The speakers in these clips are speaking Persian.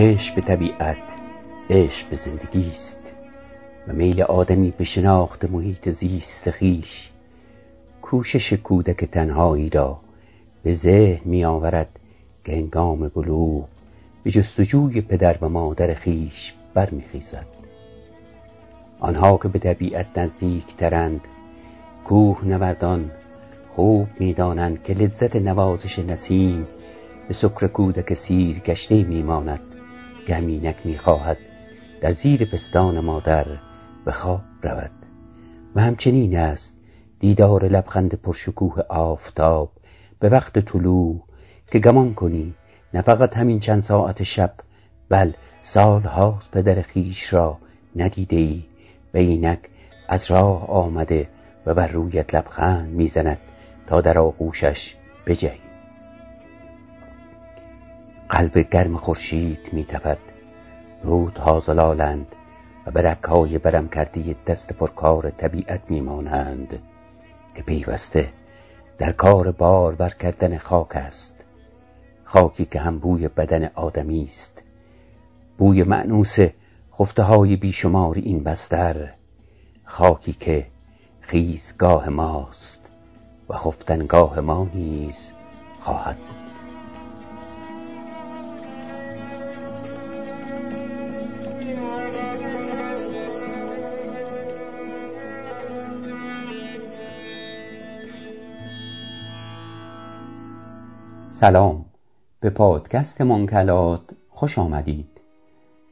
عشق به طبیعت عشق به زندگی است. و میل آدمی به شناخت محیط زیست خیش کوشش کودک تنهایی را به ذهن می آورد که بلوغ به جستجوی پدر و مادر خیش برمیخیزد. آنها که به طبیعت نزدیک ترند کوه نوردان خوب می‌دانند که لذت نوازش نسیم به سکر کودک سیر گشته میماند. گمینک می‌خواهد. در زیر پستان مادر به خواب رود. و همچنین است دیدار لبخند پرشکوه آفتاب به وقت طلوع که گمان کنی نه فقط همین چند ساعت شب بل سال هاست پدر خیش را ندیده ای و اینک از راه آمده و بر رویت لبخند می‌زند تا در آغوشش بجهی. قلب گرم خورشید میتپد رودها زلالند و به رکهای برم کرده دست پرکار طبیعت میمانند. که پیوسته در کار بار بر کردن خاک است. خاکی که هم بوی بدن آدمی است. بوی معنوس خفته های بیشمار این بستر. خاکی که خیزگاه ماست و خفتنگاه ما نیز خواهد بود. سلام. به پادکست منکلات خوش آمدید.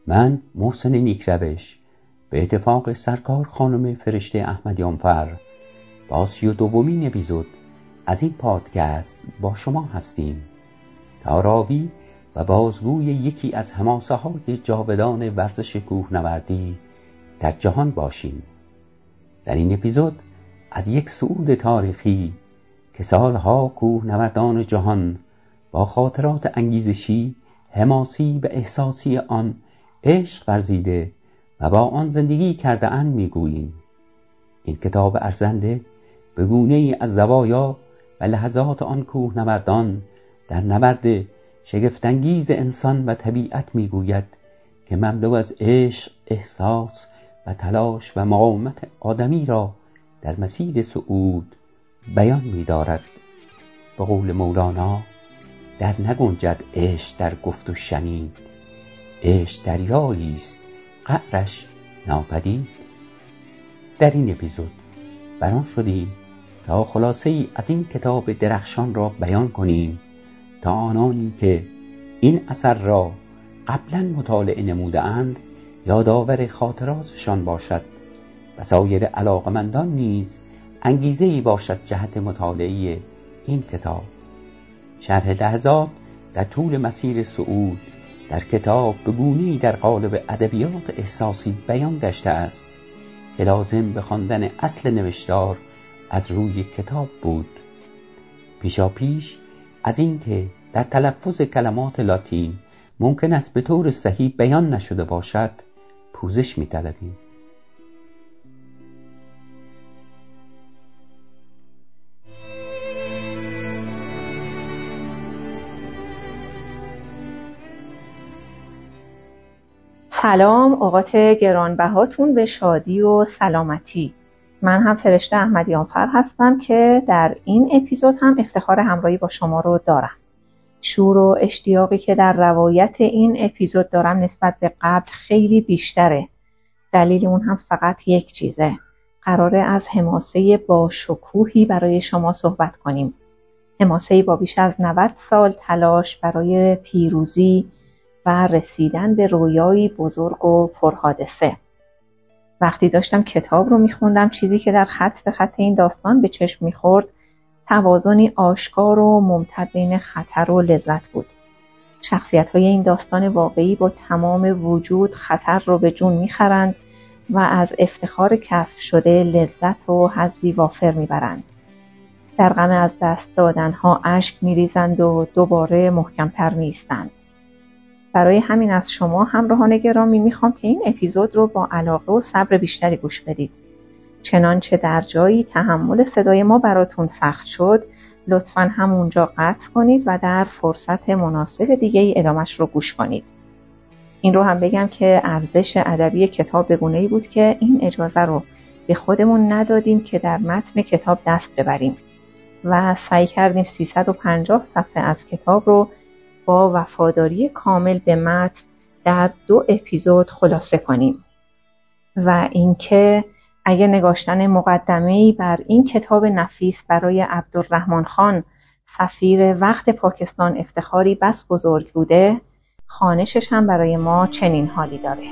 من محسن نیکروش. به اتفاق سرکار خانم فرشته احمدیانفر با سی و دومین اپیزود از این پادکست با شما هستیم. تا راوی و بازگوی یکی از هماسه های جاودان ورزش کوهنوردی در جهان باشیم. در این اپیزود از یک سعود تاریخی که سالها کوهنوردان جهان با خاطرات انگیزشی حماسی و احساسی آن عشق ورزیده و با آن زندگی کرده اند می‌گوییم. این کتاب ارزنده به گونه ای از زوایا و لحظات آن کوهنوردان در نبرد شگفتانگیز انسان و طبیعت می‌گوید که مملو از عشق احساس و تلاش و مقاومت آدمی را در مسیر صعود بیان می‌دارد. به قول مولانا در نگنجد عشق در گفت و شنید. عشق دریایی است قعرش ناپدید. در این اپیزود بران شدیم تا خلاصه ای از این کتاب درخشان را بیان کنیم تا آنانی که این اثر را قبلا مطالعه نموده اند یادآور خاطراتشان باشد. و سایر علاقمندان نیز انگیزه ای باشد جهت مطالعه این کتاب. شرح لحظات در طول مسیر صعود در کتاب به گونه‌ای در قالب ادبیات احساسی بیان گشته است که لازم به خواندن اصل نوشتار از روی کتاب بود. پیشا پیش از اینکه در تلفظ کلمات لاتین ممکن است به طور صحیح بیان نشده باشد پوزش می‌طلبیم. سلام اوقات گرانبهاتون به شادی و سلامتی. من هم فرشته احمدیانفر هستم که در این اپیزود هم افتخار همراهی با شما رو دارم. شور و اشتیاقی که در روایت این اپیزود دارم نسبت به قبل خیلی بیشتره. دلیل اون هم فقط یک چیزه. قراره از حماسه با شکوهی برای شما صحبت کنیم. حماسه با بیش از 90 سال تلاش برای پیروزی و رسیدن به رویایی بزرگ و پرحادثه. وقتی داشتم کتاب رو میخوندم چیزی که در خط به خط این داستان به چشم می‌خورد توازنی آشکار و ممتد بین خطر و لذت بود. شخصیت های این داستان واقعی با تمام وجود خطر رو به جون می‌خرند و از افتخار کسب شده لذت و حظی وافر می‌برند. در غم از دست دادنها اشک میریزند و دوباره محکمتر میستند برای همین از شما همراهان گرامی می‌خوام که این اپیزود رو با علاقه و صبر بیشتری گوش بدید. چنانچه در جایی تحمل صدای ما براتون سخت شد لطفا همونجا قطع کنید و در فرصت مناسب دیگه ای ادامش رو گوش کنید. این رو هم بگم که ارزش ادبی کتاب به ای بود که این اجازه رو به خودمون ندادیم که در متن کتاب دست ببریم و سعی کردیم 350 صفحه از کتاب رو با وفاداری کامل به متن در دو اپیزود خلاصه کنیم. و اینکه اگر نگاشتن مقدمه بر این کتاب نفیس برای عبدالرحمن خان سفیر وقت پاکستان افتخاری بس بزرگ بوده خانشش هم برای ما چنین حالی داره.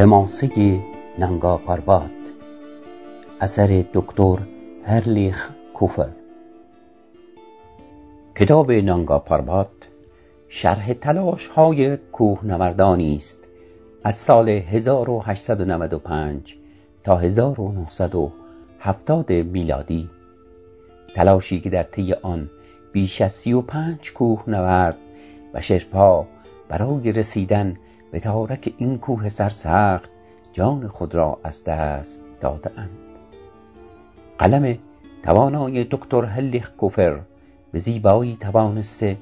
حماسه ننگا پارباد اثر دکتر هرلیخ کوفر کتاب نانگا پارباد شرح تلاش های کوهنوردانی است. از سال 1895 تا 1970 میلادی. تلاشی که در طی آن بیش از 35 کوه نورد و شرپا برای رسیدن به تارک این کوه سرسخت جان خود را از دست دادند قلم توانای دکتر هلیخ کوفر به زیبایی توانسته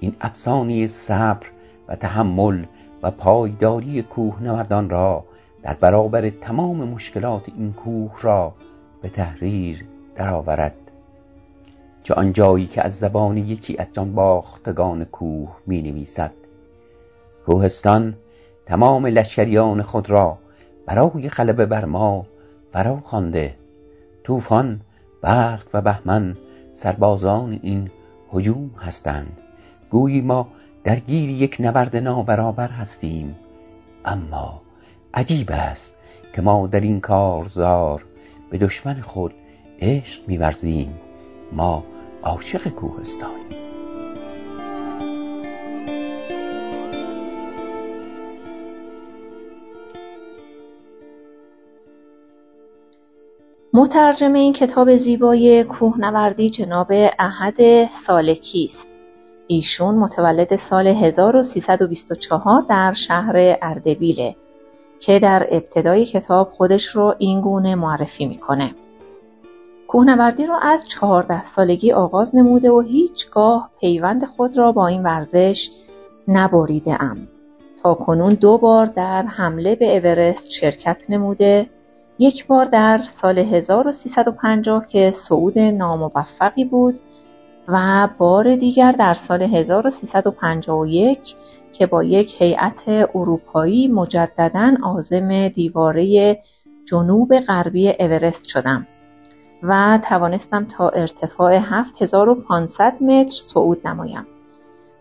این افسانه صبر و تحمل و پایداری کوهنوردان را در برابر تمام مشکلات این کوه را به تحریر درآورد. چه آنجایی که از زبان یکی از جان باختگان کوه می نویسد کوهستان تمام لشکریان خود را برای غلبه بر ما فرا خوانده. طوفان برق و بهمن سربازان این هجوم هستند. گویی ما درگیر یک نبرد نابرابر هستیم. اما عجیب است که ما در این کارزار به دشمن خود عشق میورزیم. ما عاشق کوهستانیم. مترجم این کتاب زیبای کوهنوردی جناب احد سالکی است ایشون متولد سال 1324 در شهر اردبیله که در ابتدای کتاب خودش رو این گونه معرفی می‌کنه. کوهنوردی رو از چهارده سالگی آغاز نموده و هیچگاه پیوند خود را با این ورزش نبریده ام. تا کنون دو بار در حمله به اورست شرکت نموده یک بار در سال 1350 که صعود ناموفقی بود و بار دیگر در سال 1351 که با یک هیئت اروپایی مجددا عازم دیواره جنوب غربی اورست شدم و توانستم تا ارتفاع 7500 متر صعود نمایم.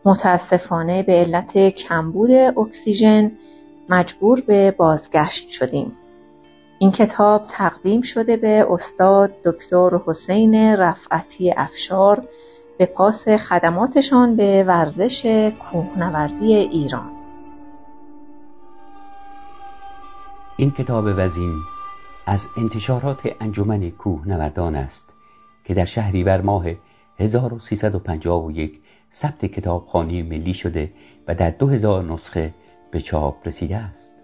متاسفانه به علت کمبود اکسیژن مجبور به بازگشت شدیم. این کتاب تقدیم شده به استاد دکتر حسین رفعتی افشار به پاس خدماتشان به ورزش کوهنوردی ایران. این کتاب وزین از انتشارات انجمن کوهنوردان است که در شهریور ماه 1351 ثبت کتابخانه ملی شده و در 2000 نسخه به چاپ رسیده است.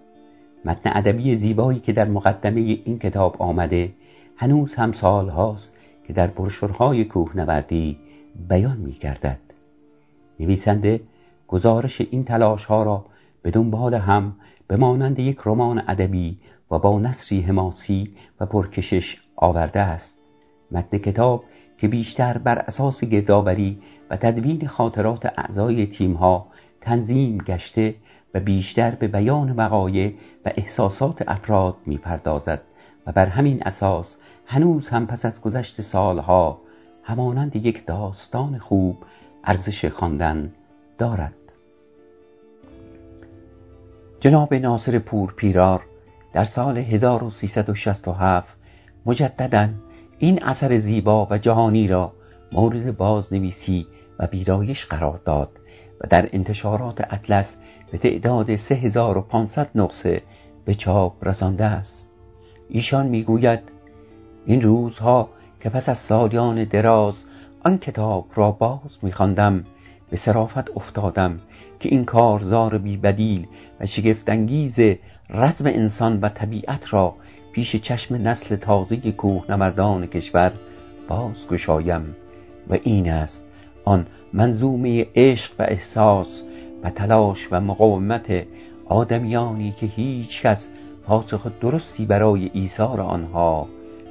متن ادبی زیبایی که در مقدمه این کتاب آمده هنوز هم سال هاست که در برشورهای کوهنوردی بیان می گردد نویسنده گزارش این تلاش ها را به دنبال هم به مانند یک رمان ادبی و با نصری حماسی و پرکشش آورده است. متن کتاب که بیشتر بر اساس گردآوری و تدوین خاطرات اعضای تیمها تنظیم گشته و بیشتر به بیان وقایع و احساسات افراد می‌پردازد و بر همین اساس هنوز هم پس از گذشت سالها همانند یک داستان خوب ارزش خواندن دارد. جناب ناصر پور پیرار در سال 1367 مجددا این اثر زیبا و جهانی را مورد بازنویسی و ویرایش قرار داد و در انتشارات اطلس به تعداد 3500 نقصه به چاپ رسانده است. ایشان می‌گوید این روزها که پس از سالیان دراز آن کتاب را باز میخواندم به صرافت افتادم که این کارزار بی بدیل و شگفتانگیز رزم انسان و طبیعت را پیش چشم نسل تازه کوهنوردان کشور باز گشایم و این است آن منظومه عشق و احساس و تلاش و مقاومت آدمیانی که هیچ کس پاسخ درستی برای ایثار آنها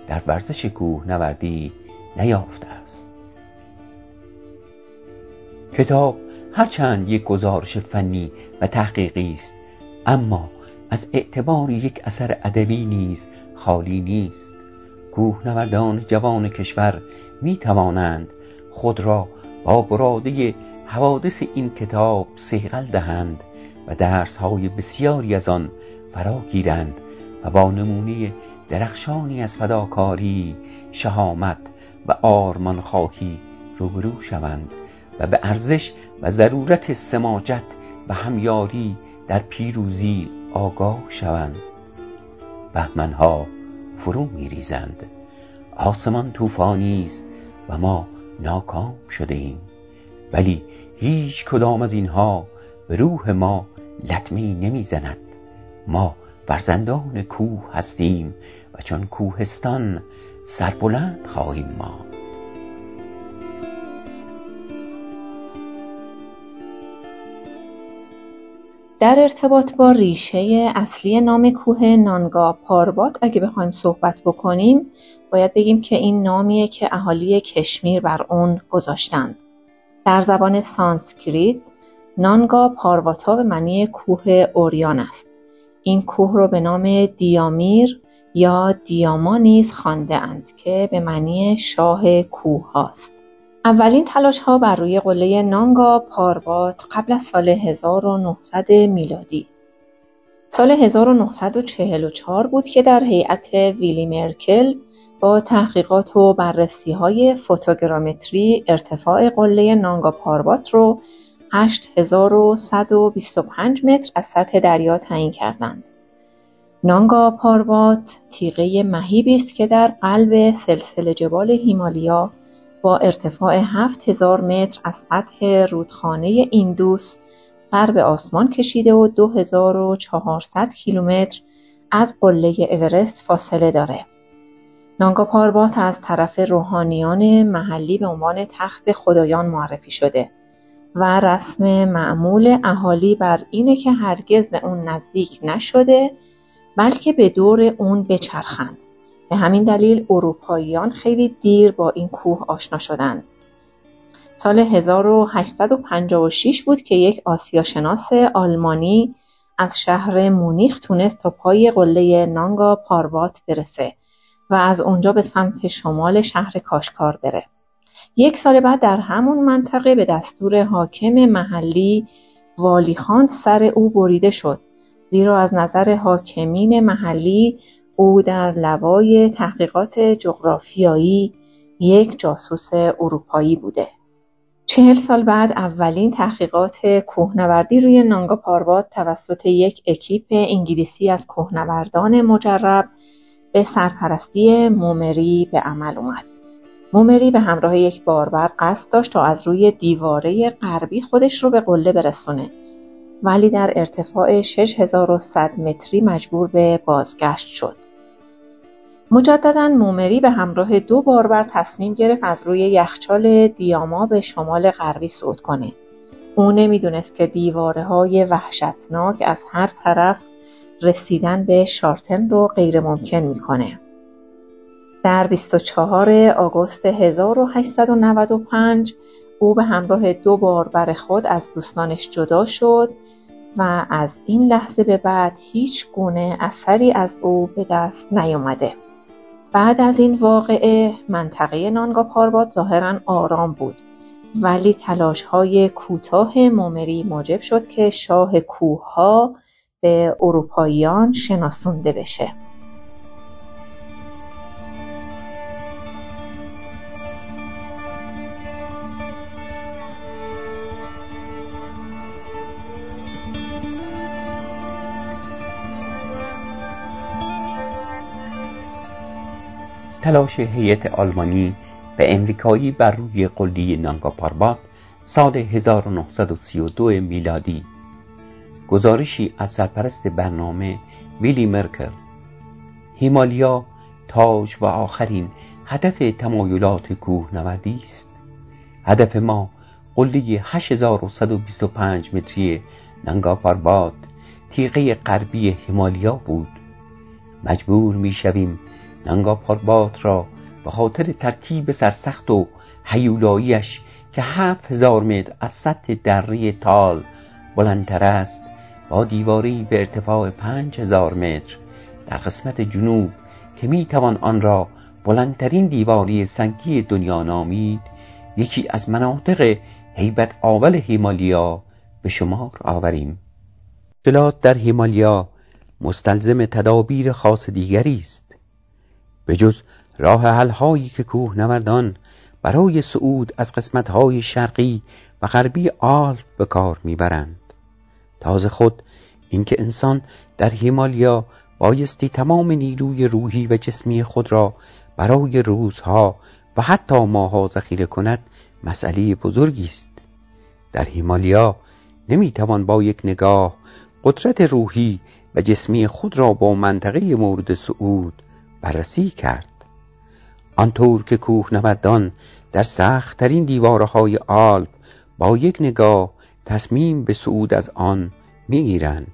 در ورزش کوه نوردی نیافته است. کتاب هرچند یک گزارش فنی و تحقیقی است اما از اعتبار یک اثر ادبی نیز خالی نیست. کوهنوردان جوان کشور می توانند خود را با براده حوادث این کتاب سیغل دهند و درس های بسیاری از آن فرا گیرند و با نمونه درخشانی از فداکاری شهامت و آرمان خاکی روبرو شوند و به ارزش و ضرورت سماجت و همیاری در پیروزی آگاه شوند. بهمنها فرو میریزند. آسمان طوفانی است و ما ناکام شده ایم ولی هیچ کدام از اینها به روح ما لطمه نمی‌زند. ما فرزندان کوه هستیم و چون کوهستان سربلند خواهیم ما در ارتباط با ریشه اصلی نام کوه نانگا پاربات اگه بخوایم صحبت بکنیم باید بگیم که این نامیه که اهالی کشمیر بر اون گذاشتند. در زبان سانسکریت نانگا پارواتا به معنی کوه اوریان است این کوه رو به نام دیامیر یا دیاما نیز خوانده اند که به معنی شاه کوه هاست. اولین تلاش ها بر روی قله نانگا پاربات قبل از سال 1900 میلادی سال 1944 بود که در هیئت ویلی مرکل با تحقیقات و بررسی های فوتوگرامتری ارتفاع قله نانگا پاربات رو 8125 متر از سطح دریا تعیین کردند. نانگا پاروات تیغه مهیبی است که در قلب سلسله جبال هیمالیا با ارتفاع 7000 متر از سطح رودخانه ایندوس سر به آسمان کشیده و 2400 کیلومتر از قله اورست فاصله داره. نانگا پاربات از طرف روحانیان محلی به عنوان تخت خدایان معرفی شده. و رسم معمول اهالی بر اینه که هرگز به اون نزدیک نشده بلکه به دور اون بچرخند به همین دلیل اروپاییان خیلی دیر با این کوه آشنا شدند سال 1856 بود که یک آسیاشناس آلمانی از شهر مونیخ تونست تا پای قله نانگا پاروات برسه و از اونجا به سمت شمال شهر کاشکار بره. یک سال بعد در همون منطقه به دستور حاکم محلی والیخان سر او بریده شد زیرا از نظر حاکمین محلی او در لوای تحقیقات جغرافیایی یک جاسوس اروپایی بوده. چهل سال بعد اولین تحقیقات کوهنوردی روی نانگا پاروات توسط یک اکیپ انگلیسی از کوهنوردان مجرب به سرپرستی مومری به عمل اومد. مومری به همراه یک باربر قصد داشت تا از روی دیواره غربی خودش رو به قله برسونه ولی در ارتفاع 6100 متری مجبور به بازگشت شد. مجددا مومری به همراه دو باربر تصمیم گرفت از روی یخچال دیاما به شمال غربی صعود کنه. او نمی‌دونست که دیواره های وحشتناک از هر طرف رسیدن به شارتن رو غیر ممکن می‌کنه. در 24 آگوست 1895 او به همراه دو باربر خود از دوستانش جدا شد و از این لحظه به بعد هیچ گونه اثری از او به دست نیامده. بعد از این واقعه منطقه نانگا پارباد ظاهرا آرام بود ولی تلاش های کوتاه مومری موجب شد که شاه کوه ها به اروپاییان شناسونده بشه. تلاش هیئت آلمانی به امریکایی بر روی قلی نانگا پاربات سال 1932 میلادی گزارشی از سرپرست برنامه ویلی مرکل هیمالیا تاج و آخرین هدف تمایلات کوه نوردی است. هدف ما قله 8125 متری ننگا پارباد تیغه غربی هیمالیا بود. مجبور می‌شویم ننگا پارباد را به خاطر ترکیب سرسخت و حیولاییش که هفت هزار متر از سطح دره تال بلندتر است با دیواری به ارتفاع پنج هزار متر در قسمت جنوب که می توان آن را بلندترین دیواری سنگی دنیا نامید یکی از مناطق هیبت آول هیمالیا به شمار آوریم. اطلاعات در هیمالیا مستلزم تدابیر خاص دیگری است. به جز راه حل هایی که کوهنوردان برای صعود از قسمت های شرقی و غربی آلپ به کار می‌برند. تازه خود اینکه انسان در هیمالیا بایستی تمام نیروی روحی و جسمی خود را برای روزها و حتی ماها ذخیره کند مسئله بزرگی است. در هیمالیا نمی‌توان با یک نگاه قدرت روحی و جسمی خود را با منطقه مورد صعود بررسی کرد. آنطور که کوهنوردان در سختترین دیوارهای آلپ با یک نگاه تصمیم به صعود از آن می‌گیرند.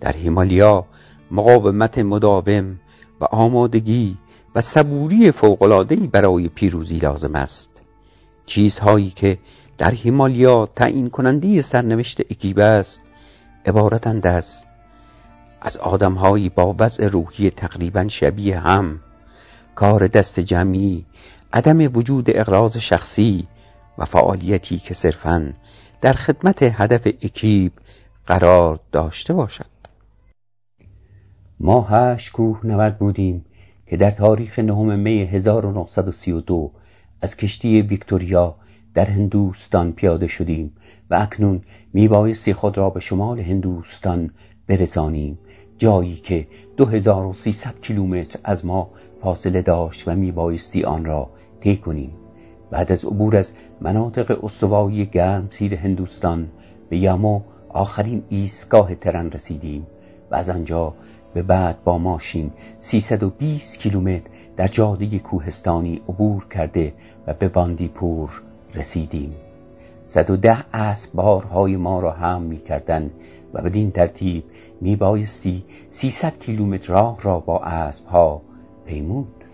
در هیمالیا مقاومت مداوم و آمادگی و صبوری فوق‌العاده‌ای برای پیروزی لازم است. چیزهایی که در هیمالیا تعیین کننده سرنوشت اکیب است عبارتند از از آدمهایی با وضع روحی تقریبا شبیه هم کار دست جمعی عدم وجود اقراض شخصی و فعالیتی که صرفاً در خدمت هدف اکیب قرار داشته باشد. ما هشت کوه نورد بودیم که در تاریخ نهم می 1932 از کشتی ویکتوریا در هندوستان پیاده شدیم و اکنون میبایستی خود را به شمال هندوستان برسانیم جایی که 2300 کیلومتر از ما فاصله داشت و میبایستی آن را طی کنیم. بعد از عبور از مناطق استوایی گرم سیر هندوستان به یامو آخرین ایستگاه ترن رسیدیم و از آنجا به بعد با ماشین 320 کیلومتر در جاده کوهستانی عبور کرده و به باندیپور رسیدیم. 110 اسب بارهای ما را هم می کردن و بدین ترتیب می بایستی 300 کیلومتر راه را با اسب ها پیمود.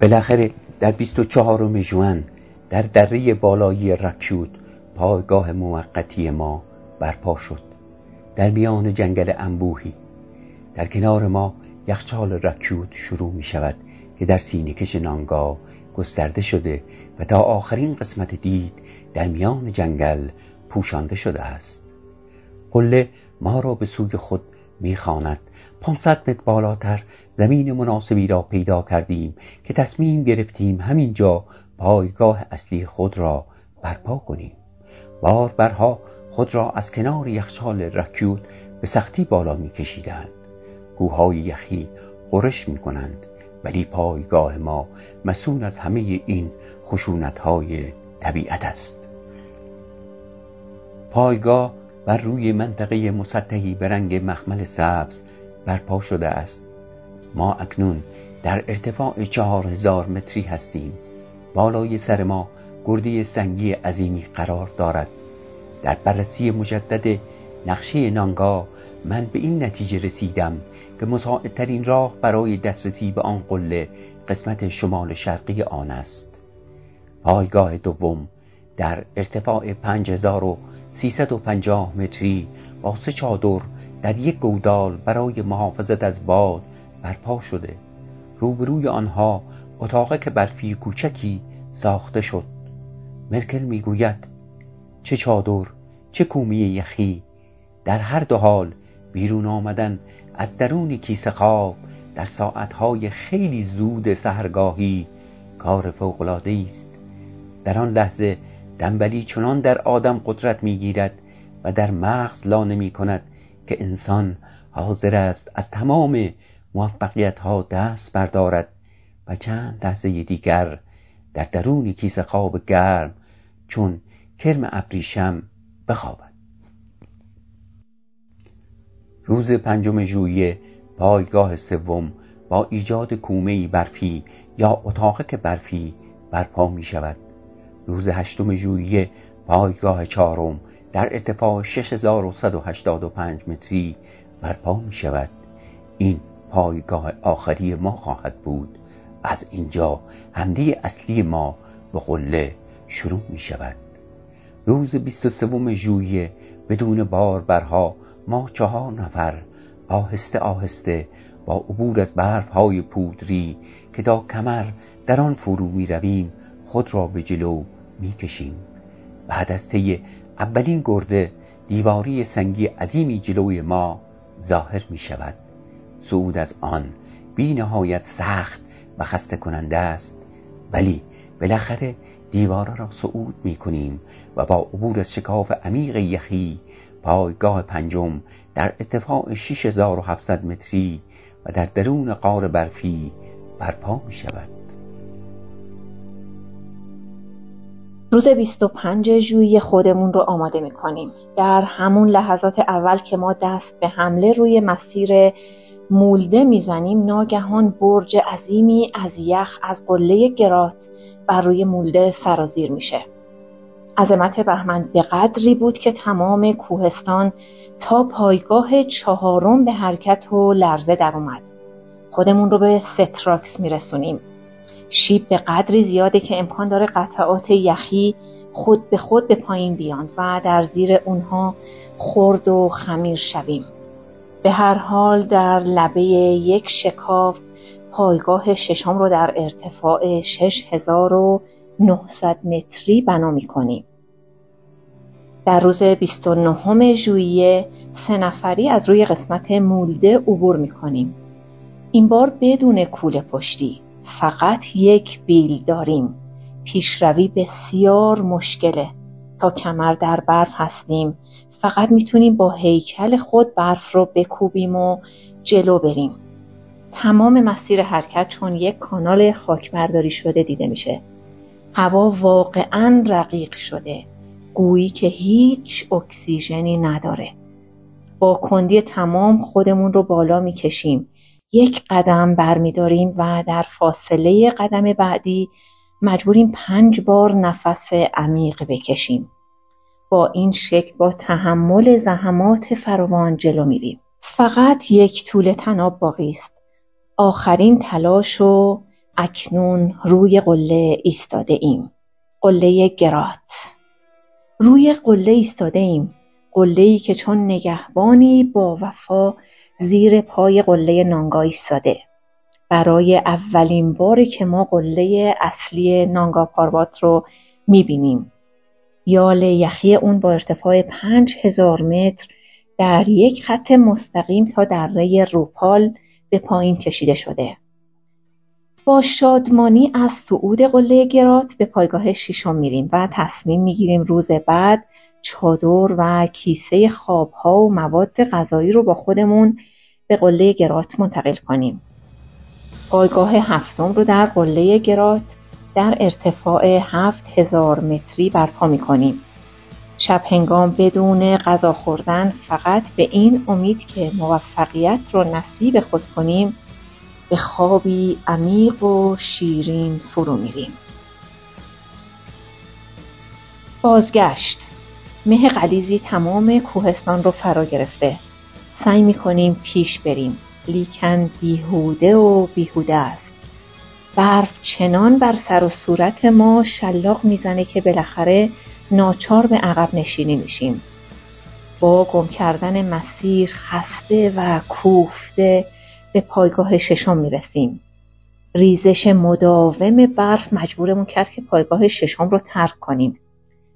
بالاخره در 24 ژوئن در دره بالایی رکیوت پایگاه موقتی ما برپا شد. در میان جنگل انبوهی در کنار ما یخچال رکیوت شروع می شود که در سینکش نانگا گسترده شده و تا آخرین قسمت دید در میان جنگل پوشانده شده است. قله ما را به سوی خود می‌خواند 500 متر بالاتر زمین مناسبی را پیدا کردیم که تصمیم گرفتیم همینجا پایگاه اصلی خود را برپا کنیم. باربرها خود را از کنار یخچال رکیوت به سختی بالا میکشیدند کوههای یخی قرش می‌کنند ولی پایگاه ما مسون از همه این خشونت های طبیعت است. پایگاه بر روی منطقه مسطحی به رنگ مخمل سبز برپا شده است. ما اکنون در ارتفاع چهار هزار متری هستیم. بالای سر ما گرده سنگی عظیمی قرار دارد. در بررسی مجدد نقشه نانگا من به این نتیجه رسیدم که مساعدترین راه برای دسترسی به آن قله قسمت شمال شرقی آن است. پایگاه دوم در ارتفاع 5350 متری با سه چادر در یک گودال برای محافظت از باد برپا شده. روبروی آنها اتاق که برفی کوچکی ساخته شد. مرکل می‌گوید چه چادر چه کومی یخی. در هر دو حال بیرون آمدن از درون کیسه خواب در ساعتهای خیلی زود سهرگاهی کار فوقلاده است. در آن لحظه دنبلی چنان در آدم قدرت می‌گیرد و در مغز لا نمی کند که انسان حاضر است از تمام موفقیت ها دست بردارد و چند لحظه دیگر در درون کیسه خواب گرم چون کرم ابریشم بخوابد. روز پنجم ژوئیه پایگاه سوم با ایجاد کومه برفی یا اتاق برفی برپا می شود روز هشتم ژوئیه پایگاه چهارم در ارتفاع 6185 متری برپا می شود این پایگاه آخری ما خواهد بود. از اینجا حمله اصلی ما به قله شروع می شود روز 23 ژوئیه بدون باربرها ما چهار نفر آهسته آهسته با عبور از برف های پودری که تا کمر در آن فرو می رویم خود را به جلو می کشیم بعد از طی اولین گرده دیواری سنگی عظیمی جلوی ما ظاهر می شود صعود از آن بی نهایت سخت و خسته کننده است. ولی بالاخره دیوارا را صعود می کنیم و با عبور از شکاف عمیق یخی پایگاه پنجم در ارتفاع 6700 متری و در درون قار برفی برپا می شود روز 25 ژوئیه خودمون رو آماده می کنیم. در همون لحظات اول که ما دست به حمله روی مسیر مولده می‌زنیم ناگهان برج عظیمی از یخ از قله گرات بر روی مولده سرازیر میشه. عظمت بهمن به قدری بود که تمام کوهستان تا پایگاه چهارم به حرکت و لرزه در اومد خودمون رو به ستراکس میرسونیم. شیب به قدری زیاده که امکان داره قطعات یخی خود به خود به پایین بیان و در زیر اونها خرد و خمیر شویم به هر حال در لبه یک شکاف پایگاه ششم رو در ارتفاع 6900 متری بنا می کنیم. در روز 29 ژوئیه سه نفری از روی قسمت مولده عبور می کنیم. این بار بدون کوله پشتی فقط یک بیل داریم. پیشروی بسیار مشکله. تا کمر در برف هستیم. فقط می‌تونیم با هیکل خود برف رو بکوبیم و جلو بریم. تمام مسیر حرکت چون یک کانال خاکبرداری شده دیده میشه. هوا واقعا رقیق شده. گویی که هیچ اکسیژنی نداره. با کندی تمام خودمون رو بالا می‌کشیم. یک قدم برمیداریم و در فاصله قدم بعدی مجبوریم پنج بار نفس عمیق بکشیم. با این شکل با تحمل زحمات فراوان جلو میریم. فقط یک طول تناب باقی است. آخرین تلاش و اکنون روی قله ایستاده ایم. قله گرات. روی قله ایستاده ایم. قله ای که چون نگهبانی با وفا زیر پای قله نانگا ایستاده برای اولین باری که ما قله اصلی نانگا پاروات رو می‌بینیم یال یخی اون با ارتفاع پنج هزار متر در یک خط مستقیم تا دره روپال به پایین کشیده شده. با شادمانی از صعود قله گرات به پایگاه شیشم میریم و تصمیم می‌گیریم روز بعد چادر و کیسه خوابها و مواد غذایی رو با خودمون به قله گرات منتقل کنیم. پایگاه هفتم رو در قله گرات در ارتفاع هفت هزار متری برپا می کنیم. شب هنگام بدون غذا خوردن فقط به این امید که موفقیت رو نصیب خود کنیم به خوابی عمیق و شیرین فرو میریم. بازگشت مه قلیزی تمام کوهستان رو فرا گرفته سعی می‌کنیم پیش بریم. لیکن بیهوده و بیهوده است. برف چنان بر سر و صورت ما شلاق می‌زنه که بالاخره ناچار به عقب نشینی میشیم. با گم کردن مسیر خسته و کوفته به پایگاه ششم می‌رسیم. ریزش مداوم برف مجبورمون کرد که پایگاه ششم رو ترک کنیم.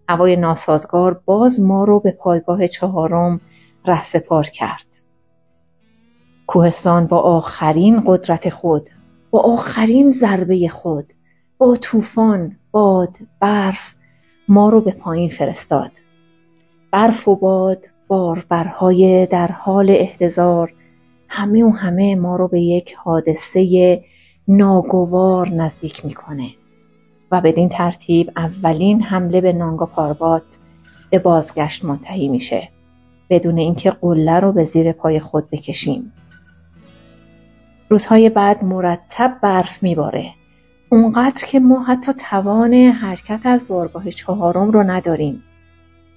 هوای ناسازگار باز ما رو به پایگاه چهارم رهسپار کرد. کوهستان با آخرین قدرت خود با آخرین ضربه خود با طوفان باد برف ما رو به پایین فرستاد. برف و باد باربرهای در حال احتضار همه و همه ما رو به یک حادثه ناگوار نزدیک می‌کنه. و بدین ترتیب اولین حمله به نانگا پاربات به بازگشت منتهی میشه. بدون اینکه قله رو به زیر پای خود بکشیم. روزهای بعد مرتب برف میباره. اونقدر که ما حتی توان حرکت از بارگاه چهارم رو نداریم.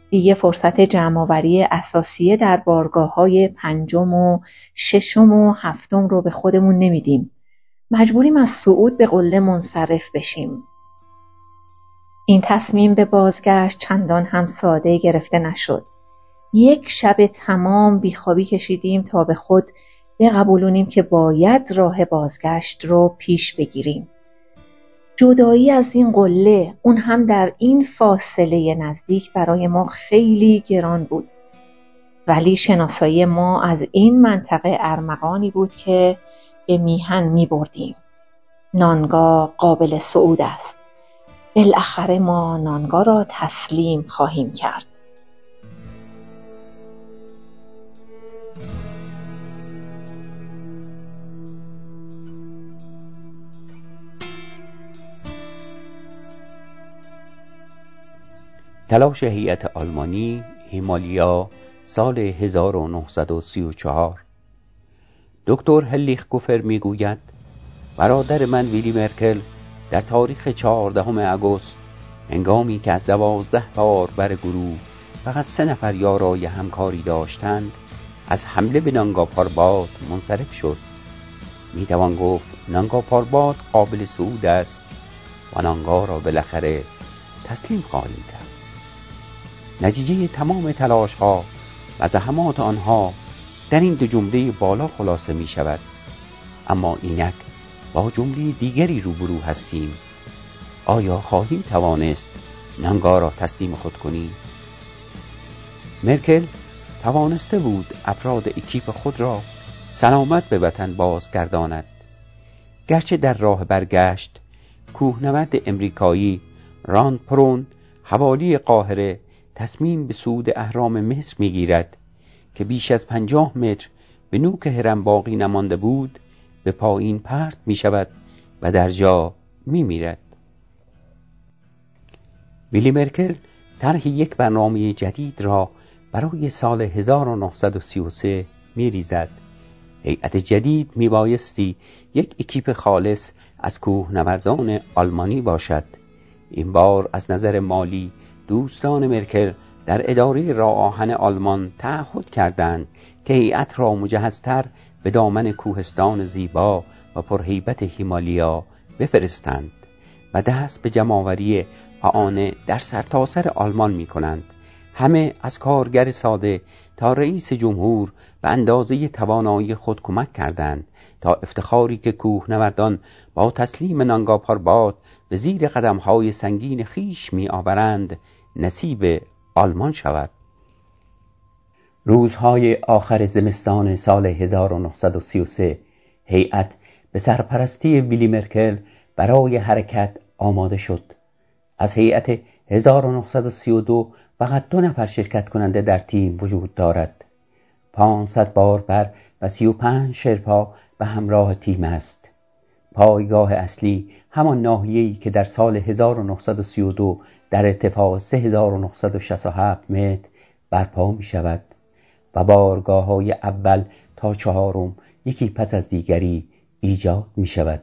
دیگه فرصت جمعآوری اساسیه در بارگاه های پنجم و ششم و هفتم رو به خودمون نمیدیم. مجبوریم از صعود به قله منصرف بشیم. این تصمیم به بازگشت چندان هم ساده گرفته نشد. یک شب تمام بیخوابی کشیدیم تا به خود بقبولونیم که باید راه بازگشت رو پیش بگیریم. جدایی از این قله اون هم در این فاصله نزدیک برای ما خیلی گران بود. ولی شناسایی ما از این منطقه ارمغانی بود که به میهن می بردیم. نانگاه قابل صعود است. بالاخره ما نانگاه را تسلیم خواهیم کرد. تلاش هیئت آلمانی هیمالیا سال 1934 دکتر هلیخ گوفر می‌گوید برادر من ویلی مرکل در تاریخ چهاردهم اگوست هنگامی که از دوازده بار بر گروه فقط سه نفر یارای همکاری داشتند از حمله به نانگا پارباد منصرف شد. می‌توان گفت نانگا پارباد قابل صعود است و نانگا را بالاخره تسلیم خواهیم کرد. نتیجه تمام تلاش ها و زحمات آنها در این دو جمله بالا خلاصه می شود اما اینک با جمله دیگری روبرو هستیم. آیا خواهیم توانست نانگا را تسلیم خود کنیم مرکل توانسته بود افراد اکیپ خود را سلامت به وطن بازگرداند. گرچه در راه برگشت کوهنورد امریکایی راند پرون حوالی قاهره تصمیم به سود اهرام مصر می‌گیرد که بیش از پنجاه متر به نوک هرم باقی نمانده بود به پایین پرت می شود و در جا می میرد. ویلی مرکل طرح یک برنامه جدید را برای سال 1933 می ریزد. هیئت جدید می بایستی یک اکیپ خالص از کوه نوردان آلمانی باشد. این بار از نظر مالی دوستان مرکل در اداره راه آهن آلمان تعهد کردند که هیئت را مجهزتر به دامن کوهستان زیبا و پرهیبت هیمالیا بفرستند و دست به جمعآوری آن در سرتاسر سر آلمان می کنند. همه از کارگر ساده تا رئیس جمهور به اندازه توانایی خود کمک کردند تا افتخاری که کوه نوردان با تسلیم نانگاپارباد به زیر قدمهای سنگین خیش می آورند نصیب آلمان شود. روزهای آخر زمستان سال 1933 هیئت به سرپرستی ویلی مرکل برای حرکت آماده شد. از هیئت 1932 فقط دو نفر شرکت کننده در تیم وجود دارد. 500 بار و 35 شرپا به همراه تیم است. پایگاه اصلی همان ناحیه‌ای که در سال 1932 در ارتفاع 3967 متر برپا می شود و بارگاه های اول تا چهارم یکی پس از دیگری ایجاد می شود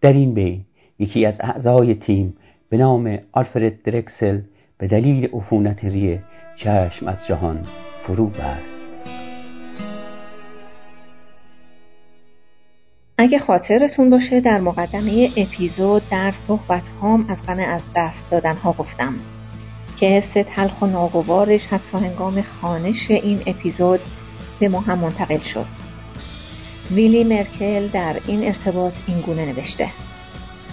در این بین یکی از اعضای تیم به نام آلفرد درکسل به دلیل عفونت ریه چشم از جهان فرو بست اگه خاطرتون باشه در مقدمه اپیزود در صحبت هام از غم از دست دادن ها گفتم که حس تلخ و ناگوارش حتی هنگام خانش این اپیزود به ما هم منتقل شد. ویلی مرکل در این ارتباط این گونه نوشته.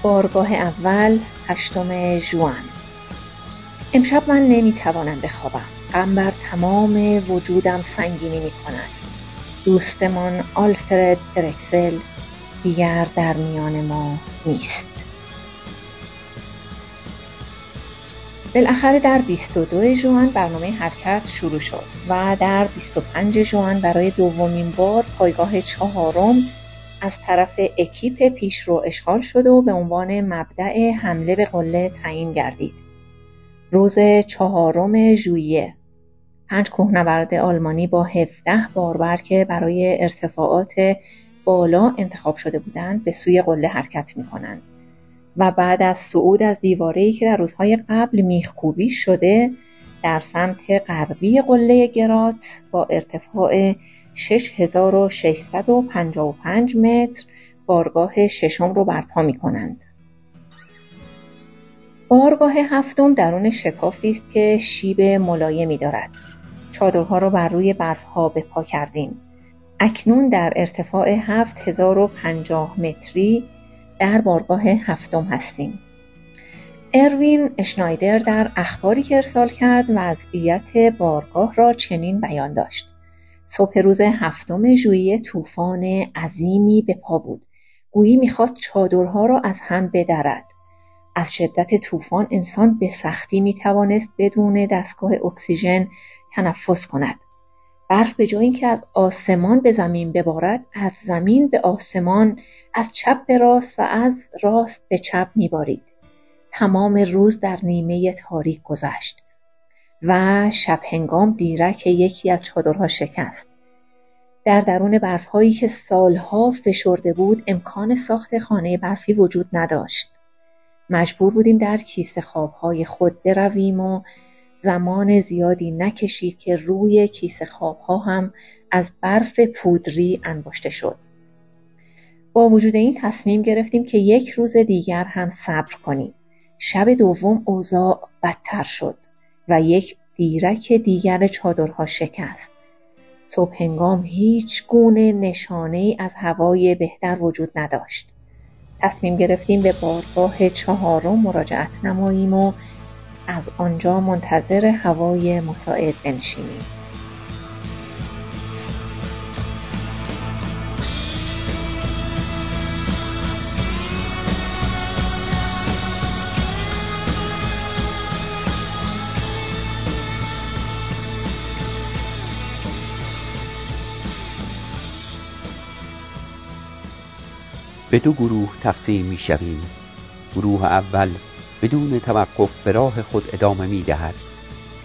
بارگاه اول هشتم جوان امشب من نمی‌توانم بخوابم. غم بر تمام وجودم سنگینی می کند دوستمان آلفرد درکسل دیگر در میان ما نیست بالاخره در 22 جوان برنامه حرکت شروع شد و در 25 جوان برای دومین بار پایگاه چهارم از طرف اکیپ پیشرو اشغال شد و به عنوان مبدع حمله به قله تعیین گردید. روز چهارم ژوئیه پنج کوهنورد آلمانی با 17 باربر که برای ارتفاعات بالا انتخاب شده بودند به سوی قله حرکت می کنند و بعد از صعود از دیواره‌ای که در روزهای قبل میخکوبی شده در سمت غربی قله گرات با ارتفاع 6655 متر بارگاه ششم رو برپا می کنند. بارگاه هفتم درون شکافی است که شیب ملایمی دارد. چادرها را بر روی برفها پا کردیم. اکنون در ارتفاع 7050 متری در بارگاه هفتم هستیم. اروین اشنایدر در اخباری که ارسال کرد وضعیت بارگاه را چنین بیان داشت. صبح روز هفتم ژوئیه طوفان عظیمی به پا بود. گویی می‌خواست چادرها را از هم بدرد. از شدت طوفان انسان به سختی می‌توانست بدون دستگاه اکسیژن تنفس کند. برف به جای اینکه از آسمان به زمین ببارد از زمین به آسمان از چپ به راست و از راست به چپ میبارید. تمام روز در نیمه تاریک گذشت و شب هنگام دیرک یکی از چادرها شکست. در درون برفهایی که سالها فشرده بود امکان ساخت خانه برفی وجود نداشت. مجبور بودیم در کیسه خوابهای خود برویم و زمان زیادی نکشید که روی کیسه خوابها هم از برف پودری انباشته شد. با وجود این تصمیم گرفتیم که یک روز دیگر هم صبر کنیم. شب دوم اوضاع بدتر شد و یک دیرک دیگر چادرها شکست. صبح هنگام هیچ گونه نشانه ای از هوای بهتر وجود نداشت. تصمیم گرفتیم به بارگاه چهارم مراجعت نماییم و از آنجا منتظر هوای مساعد بنشینیم. به دو گروه تقسیم می شویم گروه اول بدون توقف به راه خود ادامه می دهد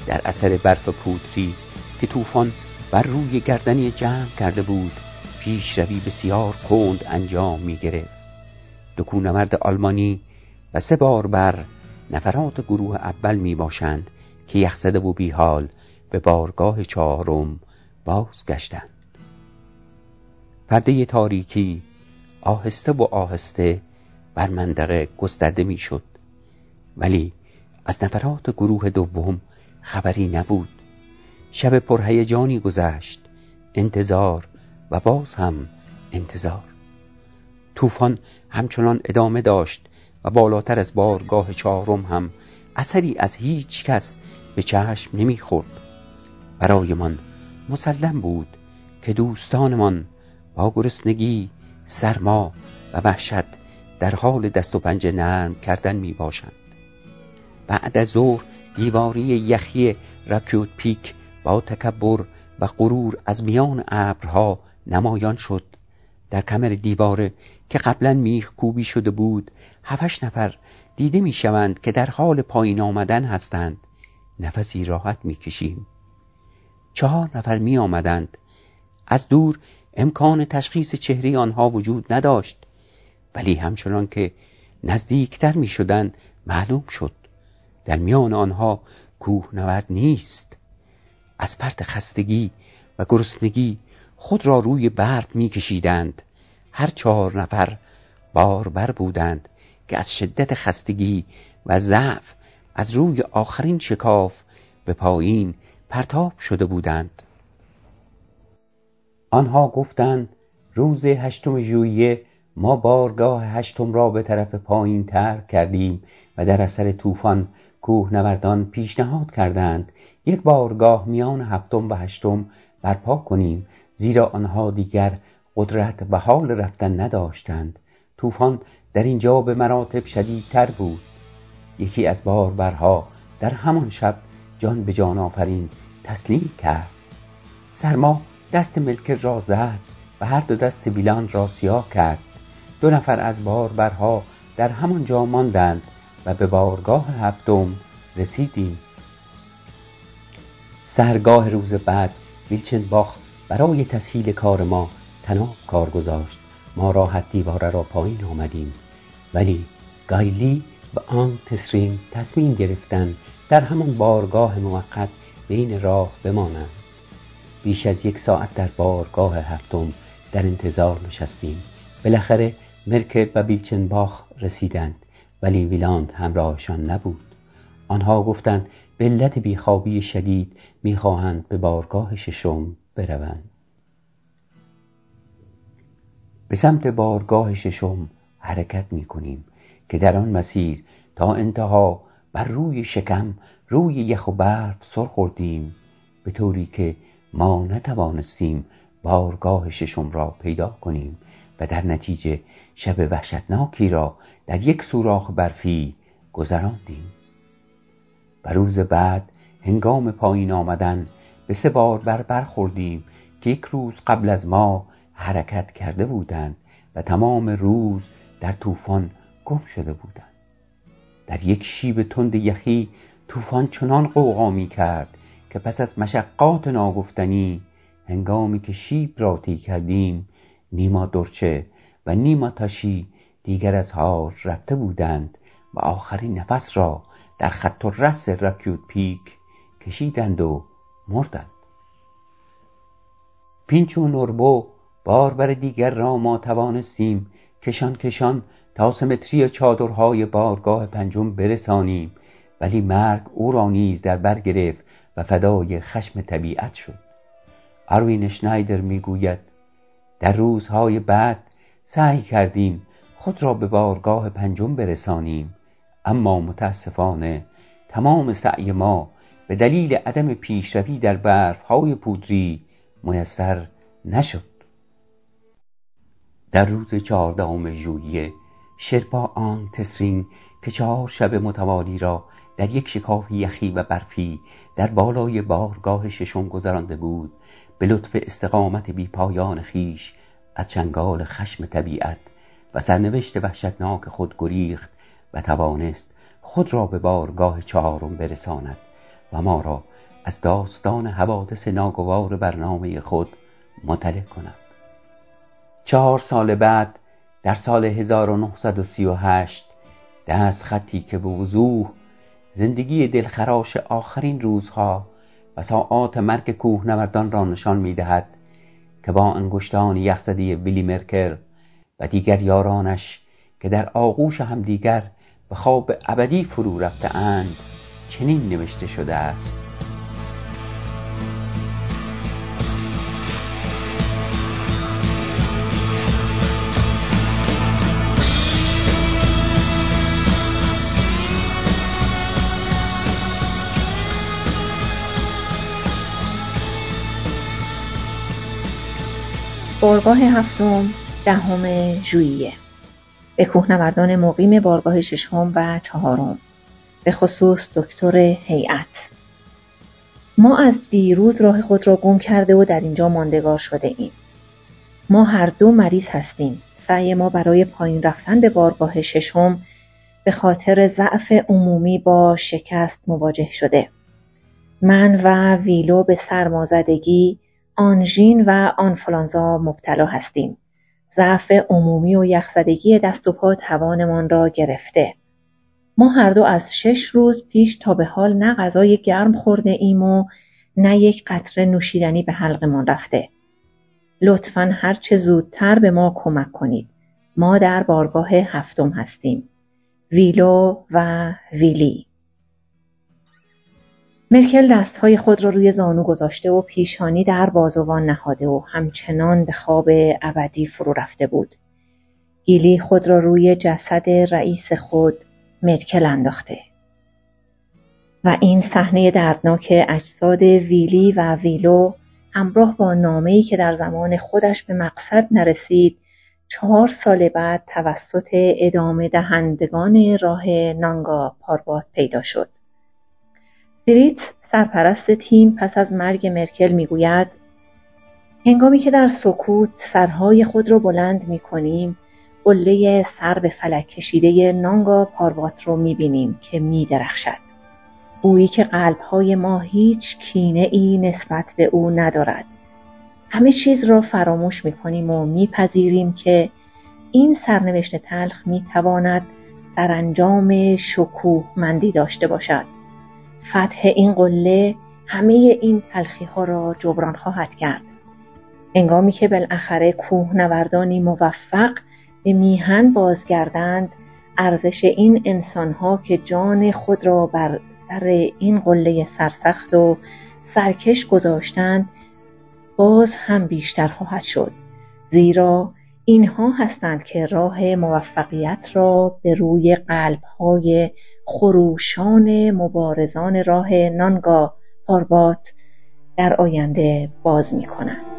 در اثر برف پودری که طوفان بر روی گردنی جمع کرده بود پیشروی بسیار کند انجام می گرفت دو آلمانی و سه بار بر نفرات گروه اول می باشند که یخزده و بیحال به بارگاه چهارم بازگشتند. پرده تاریکی آهسته و آهسته بر منطقه گسترده می‌شد. ولی از نفرات گروه دوم خبری نبود. شب پرهیجانی گذشت انتظار و باز هم انتظار. طوفان همچنان ادامه داشت و بالاتر از بارگاه چهارم هم اثری از هیچ کس به چشم نمی‌خورد. برایمان مسلم بود که دوستانمان با گرسنگی سرما و وحشت در حال دست و پنجه نرم کردن می باشند بعد از ظهر دیواری یخی رکیوت پیک با تکبر و غرور از میان ابرها نمایان شد. در کمر دیواره که قبلا میخ کوبی شده بود هفش نفر دیده می‌شوند که در حال پایین آمدن هستند. نفسی راحت می‌کشیم. چهار نفر می آمدند از دور امکان تشخیص چهره آنها وجود نداشت ولی همچنان که نزدیکتر می شدند معلوم شد در میان آنها کوه نورد نیست. از پرت خستگی و گرسنگی خود را روی برد میکشیدند. هر چهار نفر باربر بودند که از شدت خستگی و ضعف از روی آخرین شکاف به پایین پرتاب شده بودند. آنها گفتند روز هشتم ژوئیه ما بارگاه هشتم را به طرف پایین تر کردیم و در اثر طوفان کوهنوردان پیشنهاد کردند یک بارگاه میان هفتم و هشتم برپا کنیم زیرا آنها دیگر قدرت و حال رفتن نداشتند. طوفان در اینجا به مراتب شدیدتر بود. یکی از باربرها در همان شب جان به جان آفرین تسلیم کرد. سرما دست ملک را زد و هر دو دست ویلان را سیاه کرد. دو نفر از باربرها در همان جا ماندند. و به بارگاه هفتم رسیدیم. سرگاه روز بعد باخ برای تسهیل کار ما تناب کار گذاشت. ما راحت دیواره را پایین آمدیم. ولی گایلی و آن تسرین تصمیم گرفتن در همان بارگاه موقت به این راه بمانند. بیش از یک ساعت در بارگاه هفتم در انتظار نشستیم. بالاخره مرکب و بیلچنباخ رسیدند. ولی ویلاند همراهشان نبود. آنها گفتند به علت بیخوابی شدید می‌خواهند به بارگاه ششم بروند. به سمت بارگاه ششم حرکت می‌کنیم که در آن مسیر تا انتها بر روی شکم روی یخ و برف سر خوردیم به طوری که ما نتوانستیم بارگاه ششم را پیدا کنیم. و در نتیجه شب وحشتناکی را در یک سوراخ برفی گذراندیم. و روز بعد هنگام پایین آمدن به سه بار بر برخوردیم که یک روز قبل از ما حرکت کرده بودند و تمام روز در طوفان گم شده بودند. در یک شیب تند یخی طوفان چنان قوقا می کرد که پس از مشقات ناگفتنی هنگامی که شیب را طی کردیم نیما درچه و نیما تاشی دیگر از هار رفته بودند و آخرین نفس را در خط و رس رکیوت پیک کشیدند و مردند. پینچ و نوربو بار بر دیگر را ما توانستیم کشان کشان تا سمتری چادرهای بارگاه پنجم برسانیم ولی مرگ او را نیز در بر گرفت و فدای خشم طبیعت شد. اروین شنایدر می‌گوید در روزهای بعد سعی کردیم خود را به بارگاه پنجم برسانیم. اما متاسفانه تمام سعی ما به دلیل عدم پیشروی در برفهای پودری میسر نشد. در روز چهاردهم ژوئیه شرپا آن تسرین که چهار شب متوالی را در یک شکاف یخی و برفی در بالای بارگاه ششم گذرانده بود به لطف استقامت بی پایان خیش از چنگال خشم طبیعت و سرنوشت وحشتناک خود گریخت و توانست خود را به بارگاه چهارم برساند و ما را از داستان حوادث ناگوار برنامه خود مطلع کند. چهار سال بعد در سال 1938 دست خطی که به وضوح زندگی دلخراش آخرین روزها و ساعات مرگ کوهنوردان را نشان می‌دهد که با انگشتان یخزده ویلی مرکر و دیگر یارانش که در آغوش همدیگر به خواب ابدی فرو رفته اند چنین نوشته شده است. بارگاه هفتم دهم ژوئیه. به کوهنوردان مقیم بارگاه ششم و چهارم. به خصوص دکتر هیئت. ما از دیروز راه خود را گم کرده و در اینجا ماندگار شده ایم. ما هر دو مریض هستیم. سعی ما برای پایین رفتن به بارگاه ششم به خاطر ضعف عمومی با شکست مواجه شده. من و ویلو به سرمازدگی آنژین و آنفلانزا مبتلا هستیم. ضعف عمومی و یخزدگی دست و پا توانمان را گرفته. ما هر دو از شش روز پیش تا به حال نه غذای گرم خورده ایم و نه یک قطره نوشیدنی به حلقمان رفته. لطفا هرچه زودتر به ما کمک کنید. ما در بارگاه هفتم هستیم. ویلو و ویلی مرکل دستهای خود را روی زانو گذاشته و پیشانی در بازوان نهاده و همچنان به خواب ابدی فرو رفته بود. گیلی خود را روی جسد رئیس خود مرکل انداخته. و این صحنه دردناک اجساد ویلی و ویلو همراه با نامه‌ای که در زمان خودش به مقصد نرسید چهار سال بعد توسط ادامه دهندگان راه نانگا پاربات پیدا شد. فریت سرپرست تیم پس از مرگ مرکل می‌گوید هنگامی که در سکوت سرهای خود را بلند می کنیم قله سر به فلک کشیده نانگا پاروات رو می بینیم که می درخشد. بویی که قلبهای ما هیچ کینه ای نسبت به او ندارد. همه چیز را فراموش می کنیم و میپذیریم که این سرنوشت تلخ می تواند سرانجام شکوهمندی داشته باشد فتح این قله همه این تلخی ها را جبران خواهد کرد. انگامی که بالاخره کوهنوردانی موفق به میهن بازگردند ارزش این انسانها که جان خود را بر سر این قله سرسخت و سرکش گذاشتند باز هم بیشتر خواهد شد. زیرا اینها هستند که راه موفقیت را به روی قلبهای خروشان مبارزان راه نانگا پاربات در آینده باز می کنند.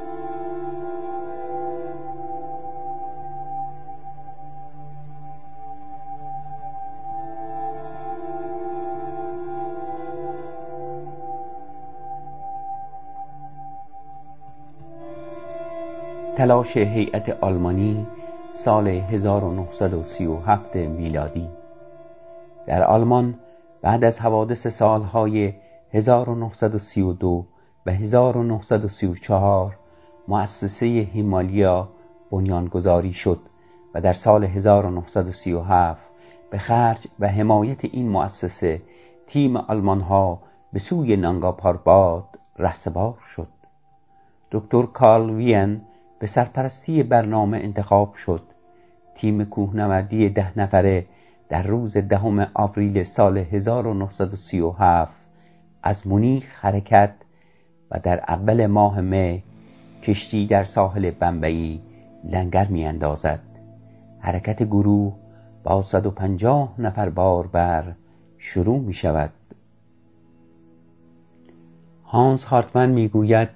تلاش هیئت آلمانی سال 1937 میلادی. در آلمان بعد از حوادث سالهای 1932 و 1934 مؤسسه هیمالیا بنیانگذاری شد و در سال 1937 به خرج و حمایت این مؤسسه تیم آلمان ها به سوی نانگا پارباد رهسپار شد. دکتر کارل وین به سرپرستی برنامه انتخاب شد تیم کوهنوردی ده نفره در روز دهم آوریل سال 1937 از مونیخ حرکت و در اول ماه مه کشتی در ساحل بمبئی لنگر می اندازد. حرکت گروه با 150 نفر بار شروع می شود هانس هارتمن می گوید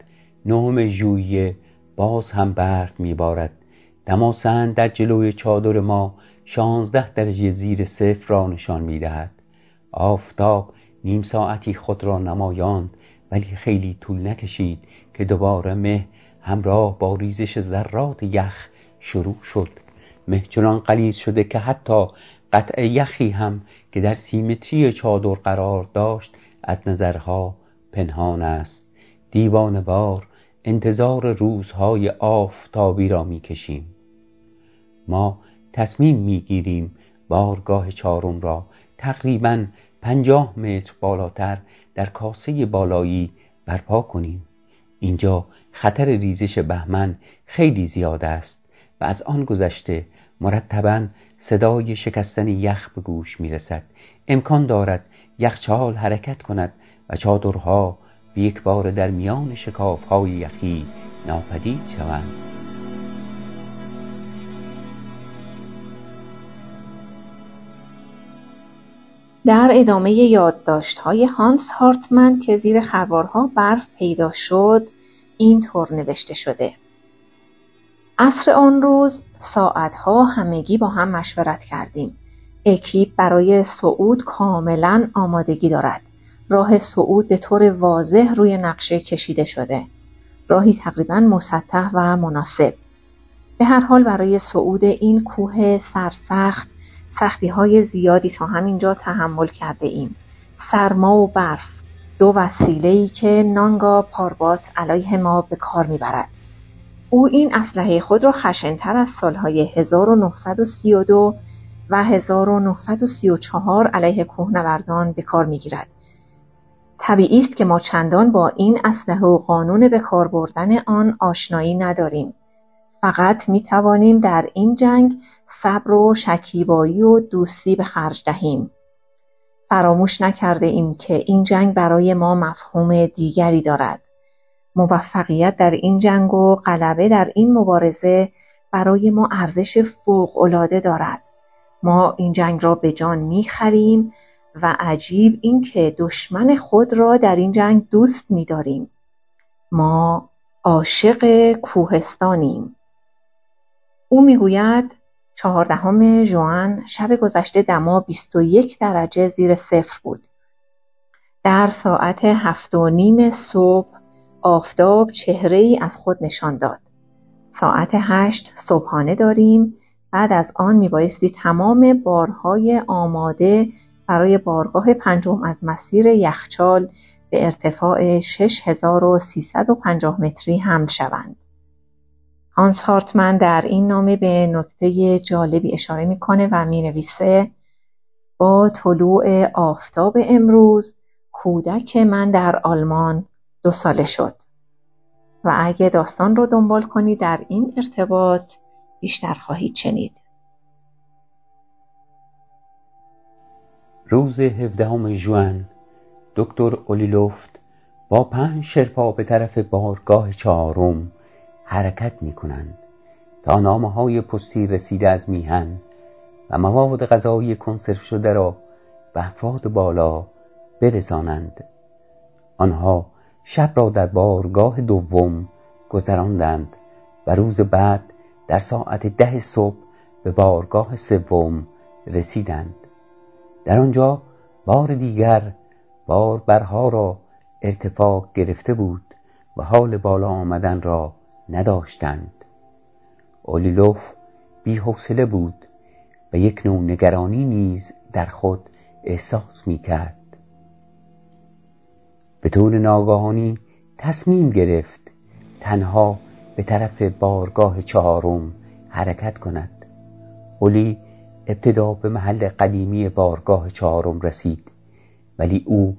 نهم ژوئیه باز هم برف میبارد. دماسند در جلوی چادر ما شانزده درجه زیر صفر را نشان می‌دهد. آفتاب نیم ساعتی خود را نمایاند ولی خیلی طول نکشید که دوباره مه همراه با ریزش ذرات یخ شروع شد. مه چنان قلیز شده که حتی قطع یخی هم که در سیمتری چادر قرار داشت از نظرها پنهان است. دیوانوار انتظار روزهای آفتابی را می‌کشیم. ما تصمیم می‌گیریم بارگاه چهارم را تقریبا پنجاه متر بالاتر در کاسه بالایی برپا کنیم. اینجا خطر ریزش بهمن خیلی زیاد است و از آن گذشته مرتبا صدای شکستن یخ به گوش می‌رسد. امکان دارد یخچال حرکت کند و چادرها به یک بار در میان شکاف های یخی ناپدید شوند. در ادامه یادداشت های هانس هارتمن که زیر خروارها برف پیدا شد اینطور نوشته شده. عصر آن روز ساعتها همگی با هم مشورت کردیم. اکیپ برای صعود کاملا آمادگی دارد. راه صعود به طور واضح روی نقشه کشیده شده. راهی تقریبا مسطح و مناسب. به هر حال برای صعود این کوه سرسخت سختی های زیادی تا همینجا تحمل کرده ایم. سرما و برف دو وسیله ای که نانگا پاربات علیه ما به کار می‌برد. او این اسلحه خود را خشنتر از سالهای 1932 و 1934 علیه کوهنوردان به کار می‌گیرد طبیعی است که ما چندان با این اسلحه و قانون به کار بردن آن آشنایی نداریم. فقط می توانیم در این جنگ صبر و شکیبایی و دوستی به خرج دهیم. فراموش نکرده ایم که این جنگ برای ما مفهوم دیگری دارد. موفقیت در این جنگ و غلبه در این مبارزه برای ما ارزش فوقالعاده دارد. ما این جنگ را به جان می خریم و عجیب اینکه دشمن خود را در این جنگ دوست می‌داریم. ما عاشق کوهستانیم. او می‌گوید چهاردهم ژوئن شب گذشته دما 21 درجه زیر صفر بود. در ساعت هفت و نیم صبح آفتاب چهره ای از خود نشان داد. ساعت هشت صبحانه داریم. بعد از آن میبایستی تمام بارهای آماده برای بارگاه پنجم از مسیر یخچال به ارتفاع 6350 متری حمل شوند. هانس هارتمن در این نامه به نکته جالبی اشاره می‌کنه و می نویسه با طلوع آفتاب امروز کودک من در آلمان دو ساله شد و اگه داستان رو دنبال کنی در این ارتباط بیشتر خواهید شنید روز هفدهم ژوئن دکتر اولیلوفت با پنج شرپا به طرف بارگاه چهارم حرکت می کنند تا نامه های پستی رسیده از میهن و مواد غذایی کنسرو شده را به افراد بالا برسانند. آنها شب را در بارگاه دوم گذراندند و روز بعد در ساعت ده صبح به بارگاه سوم رسیدند. در آنجا بار دیگر بار برها را ارتفاع گرفته بود و حال بالا آمدن را نداشتند. اولیلوف بی حوصله بود و یک نوع نگرانی نیز در خود احساس می کرد به طور ناگهانی تصمیم گرفت تنها به طرف بارگاه چهارم حرکت کند. اولی ابتدا به محل قدیمی بارگاه چهارم رسید. ولی او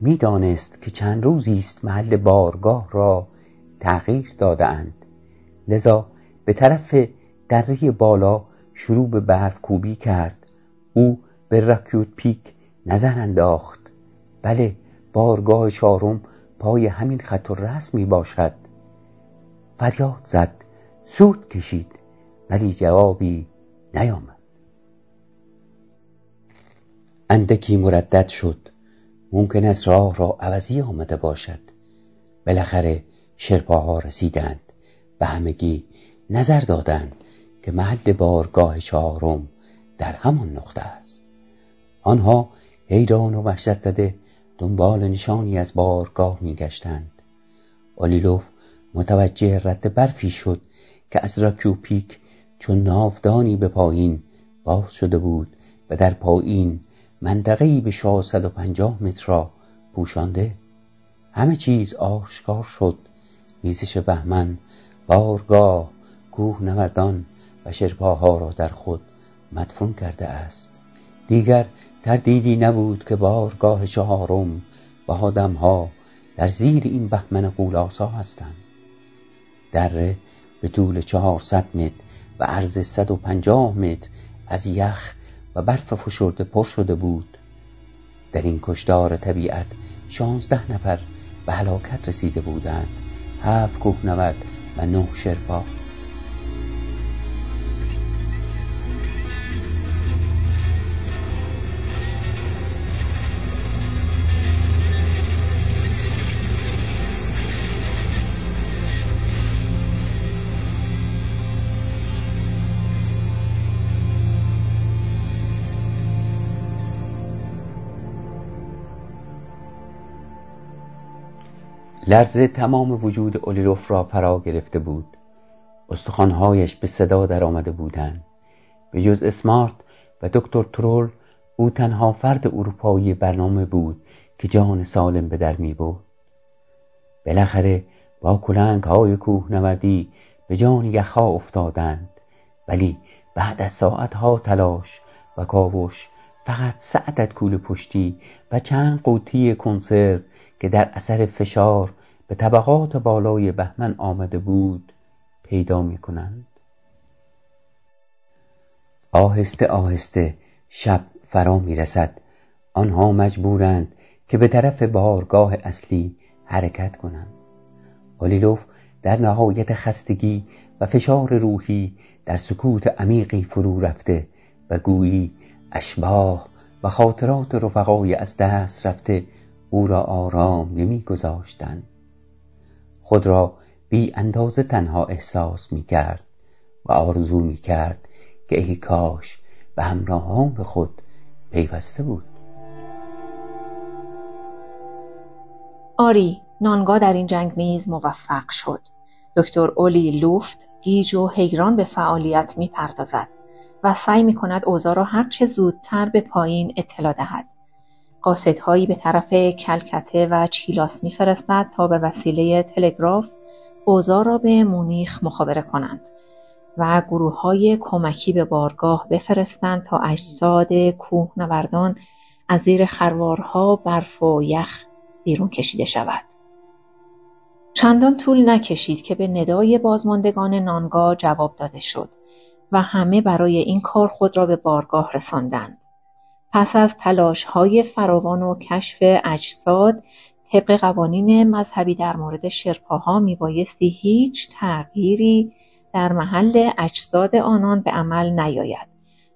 می‌دانست که چند روزی است محل بارگاه را تغییر دادهاند. لذا به طرف دره بالا شروع به برف کوبی کرد. او به رکیوت پیک نظر انداخت. بله بارگاه چهارم پای همین خط و رسمی باشد فریاد زد. سود کشید. ولی جوابی نیامد. اندکی مردد شد. ممکن است راه را عوضی آمده باشد. بالاخره شرپاها رسیدند و همگی نظر دادند که محل بارگاه چهارم در همان نقطه است. آنها حیران و وحشت زده دنبال نشانی از بارگاه میگشتند. آلیلوف متوجه رد برفی شد که از راکیوپیک چون ناودانی به پایین باز شده بود و در پایین منطقه‌ای به پنجاه متر را پوشانده. همه چیز آشکار شد. ریزش بهمن بارگاه کوه نوردان و شرپاها را در خود مدفون کرده است. دیگر تردیدی نبود که بارگاه چهارم و آدمها در زیر این بهمن قولاسا هستند. دره به طول چهارصد متر و عرض صد و پنجاه متر از یخ و برف فشرده پر شده بود. در این کشدار طبیعت شانزده نفر به هلاکت رسیده بودند. هفت کوهنورد و نه شرپا. لرزه تمام وجود اولیلوف را فرا گرفته بود. استخوانهایش به صدا در آمده بودند. به جز اسمارت و دکتر ترول او تنها فرد اروپایی برنامه بود که جان سالم به در می بود بالاخره با کلنگ های کوه نوردی به جان یخها افتادند. ولی بعد از ساعتها تلاش و کاوش فقط سعدت کول پشتی و چند قوطی کنسرو که در اثر فشار به طبقات بالای بهمن آمده بود پیدا می کنند آهسته آهسته شب فرا می رسد آنها مجبورند که به طرف بارگاه اصلی حرکت کنند. اولیلوف در نهایت خستگی و فشار روحی در سکوت عمیقی فرو رفته و گویی اشباه و خاطرات رفقای از دست رفته او را آرام نمی گذاشتند خود را بی اندازه تنها احساس می کرد و آرزو می کرد که ای کاش به همراهان خود پیوسته بود. آری نانگا در این جنگ نیز موفق شد. دکتر اولی لوفت گیج و حیران به فعالیت می پردازد و سعی می کند اوضاع را هرچه زودتر به پایین اطلاع دهد. قاصدهایی به طرف کلکته و چیلاس میفرستد تا به وسیله تلگراف اوضاع را به مونیخ مخابره کنند و گروه های کمکی به بارگاه بفرستند تا اجساد کوهنوردان از زیر خروارها برف و یخ بیرون کشیده شود. چندان طول نکشید که به ندای بازماندگان نانگا جواب داده شد و همه برای این کار خود را به بارگاه رساندند. پس از تلاش های فراوان و کشف اجساد طبق قوانین مذهبی در مورد شرپاها میبایستی هیچ تغییری در محل اجساد آنان به عمل نیاید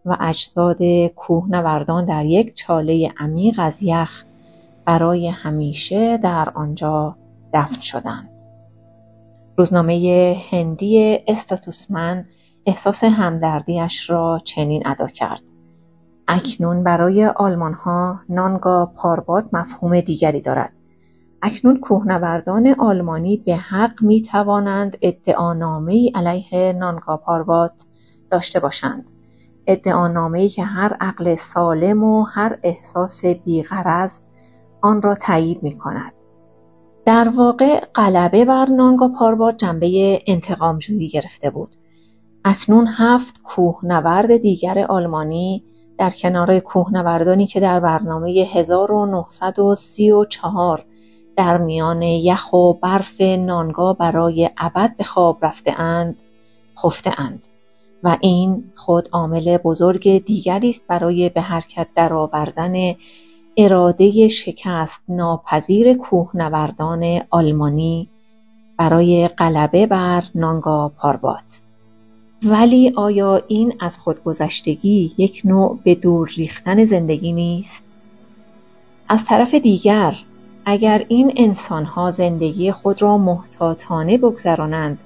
و اجساد کوهنوردان در یک چاله عمیق از یخ برای همیشه در آنجا دفن شدند. روزنامه هندی استاتوسمن احساس همدردیش را چنین ادا کرد. اکنون برای آلمان ها نانگا پارباد مفهوم دیگری دارد. اکنون کوهنوردان آلمانی به حق می توانند ادعانامه علیه نانگا پارباد داشته باشند. ادعانامه که هر عقل سالم و هر احساس بیغرض آن را تایید می کند. در واقع غلبه بر نانگا پارباد جنبه انتقامجویی گرفته بود. اکنون هفت کوهنورد دیگر آلمانی در کنار کوهنوردانی که در برنامه 1934 در میان یخ و برف نانگا برای ابد به خواب رفته اند خفته اند. و این خود عامل بزرگ دیگری است برای به حرکت درآوردن اراده شکست ناپذیر کوهنوردان آلمانی برای غلبه بر نانگا پاربات. ولی آیا این از خودگذشتگی یک نوع به دور ریختن زندگی نیست؟ از طرف دیگر اگر این انسانها زندگی خود را محتاطانه بگذرانند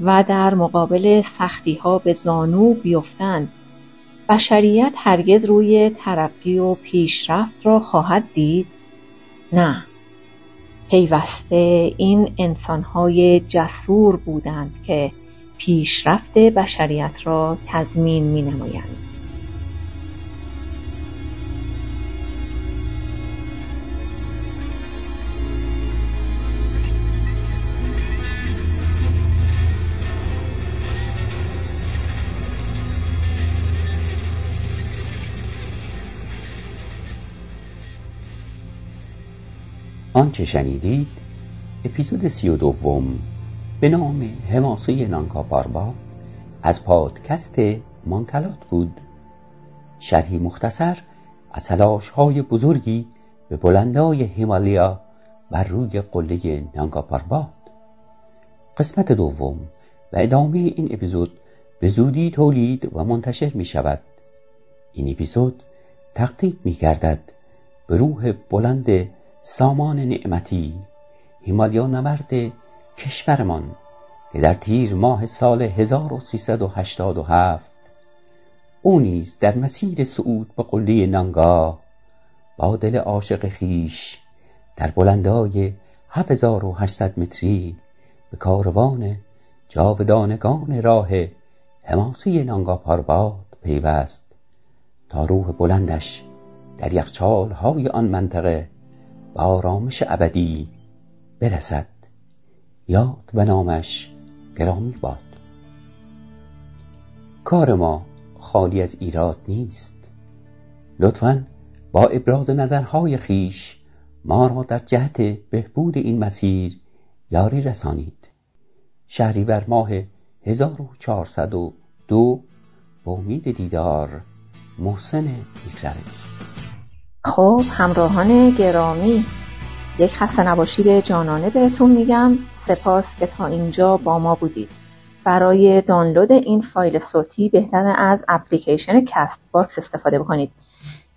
و در مقابل سختیها به زانو بیفتند بشریت هرگز روی ترقی و پیشرفت را خواهد دید؟ نه پیوسته این انسانهای جسور بودند که پیشرفت بشریت را تضمین می نمایند. آنچه شنیدید اپیزود سی و دوم به نام حماسه نانکا از پادکست مانکلات بود. شرحی مختصر از تلاش های بزرگی به بلندای هیمالیا بر روی قله نانکا پارباد قسمت دوم و ادامه این اپیزود به زودی تولید و منتشر می شود این اپیزود تقدیم می گردد به روح بلند سامان نعمتی هیمالیا نورد کشورمان که در تیر ماه سال 1387 او نیز در مسیر صعود به قله نانگا با دل عاشق خیش در بلندای 7800 متری به کاروان جاودانگان راه حماسی نانگا پارباد پیوست تا روح بلندش در یخچال های آن منطقه به آرامش ابدی برسد. یاد و نامش گرامی باد. کار ما خالی از ایراد نیست. لطفا با ابراز نظرهای خیش ما را در جهت بهبود این مسیر یاری رسانید. تیر ماه 1402 با امید دیدار محسن بیکروش خب همراهان گرامی یک خسته نباشید جانانه بهتون میگم سپاس که تا اینجا با ما بودید. برای دانلود این فایل صوتی بهتر از اپلیکیشن Castbox استفاده بکنید.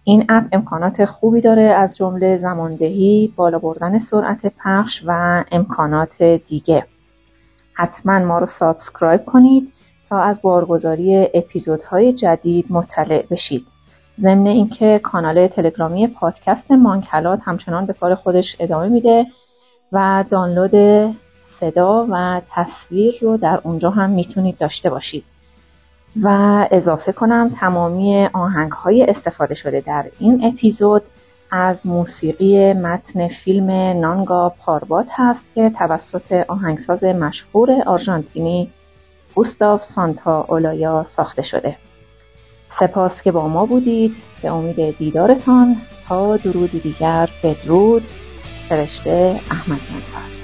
این اپ امکانات خوبی داره از جمله زماندهی، بالا بردن سرعت پخش و امکانات دیگه. حتما ما رو subscribe کنید تا از بارگذاری اپیزودهای جدید مطلع بشید. ضمن اینکه کانال تلگرامی پادکست مانکلات همچنان به کار خودش ادامه میده و دانلود صدا و تصویر رو در اونجا هم می‌تونید داشته باشید. و اضافه کنم تمامی آهنگ های استفاده شده در این اپیزود از موسیقی متن فیلم نانگا پاربات هست که توسط آهنگساز مشهور آرژانتینی گوستاو سانتا اولایا ساخته شده. سپاس که با ما بودید. به امید دیدارتان تا درودی دیگر بدرود. فرشته احمد منفر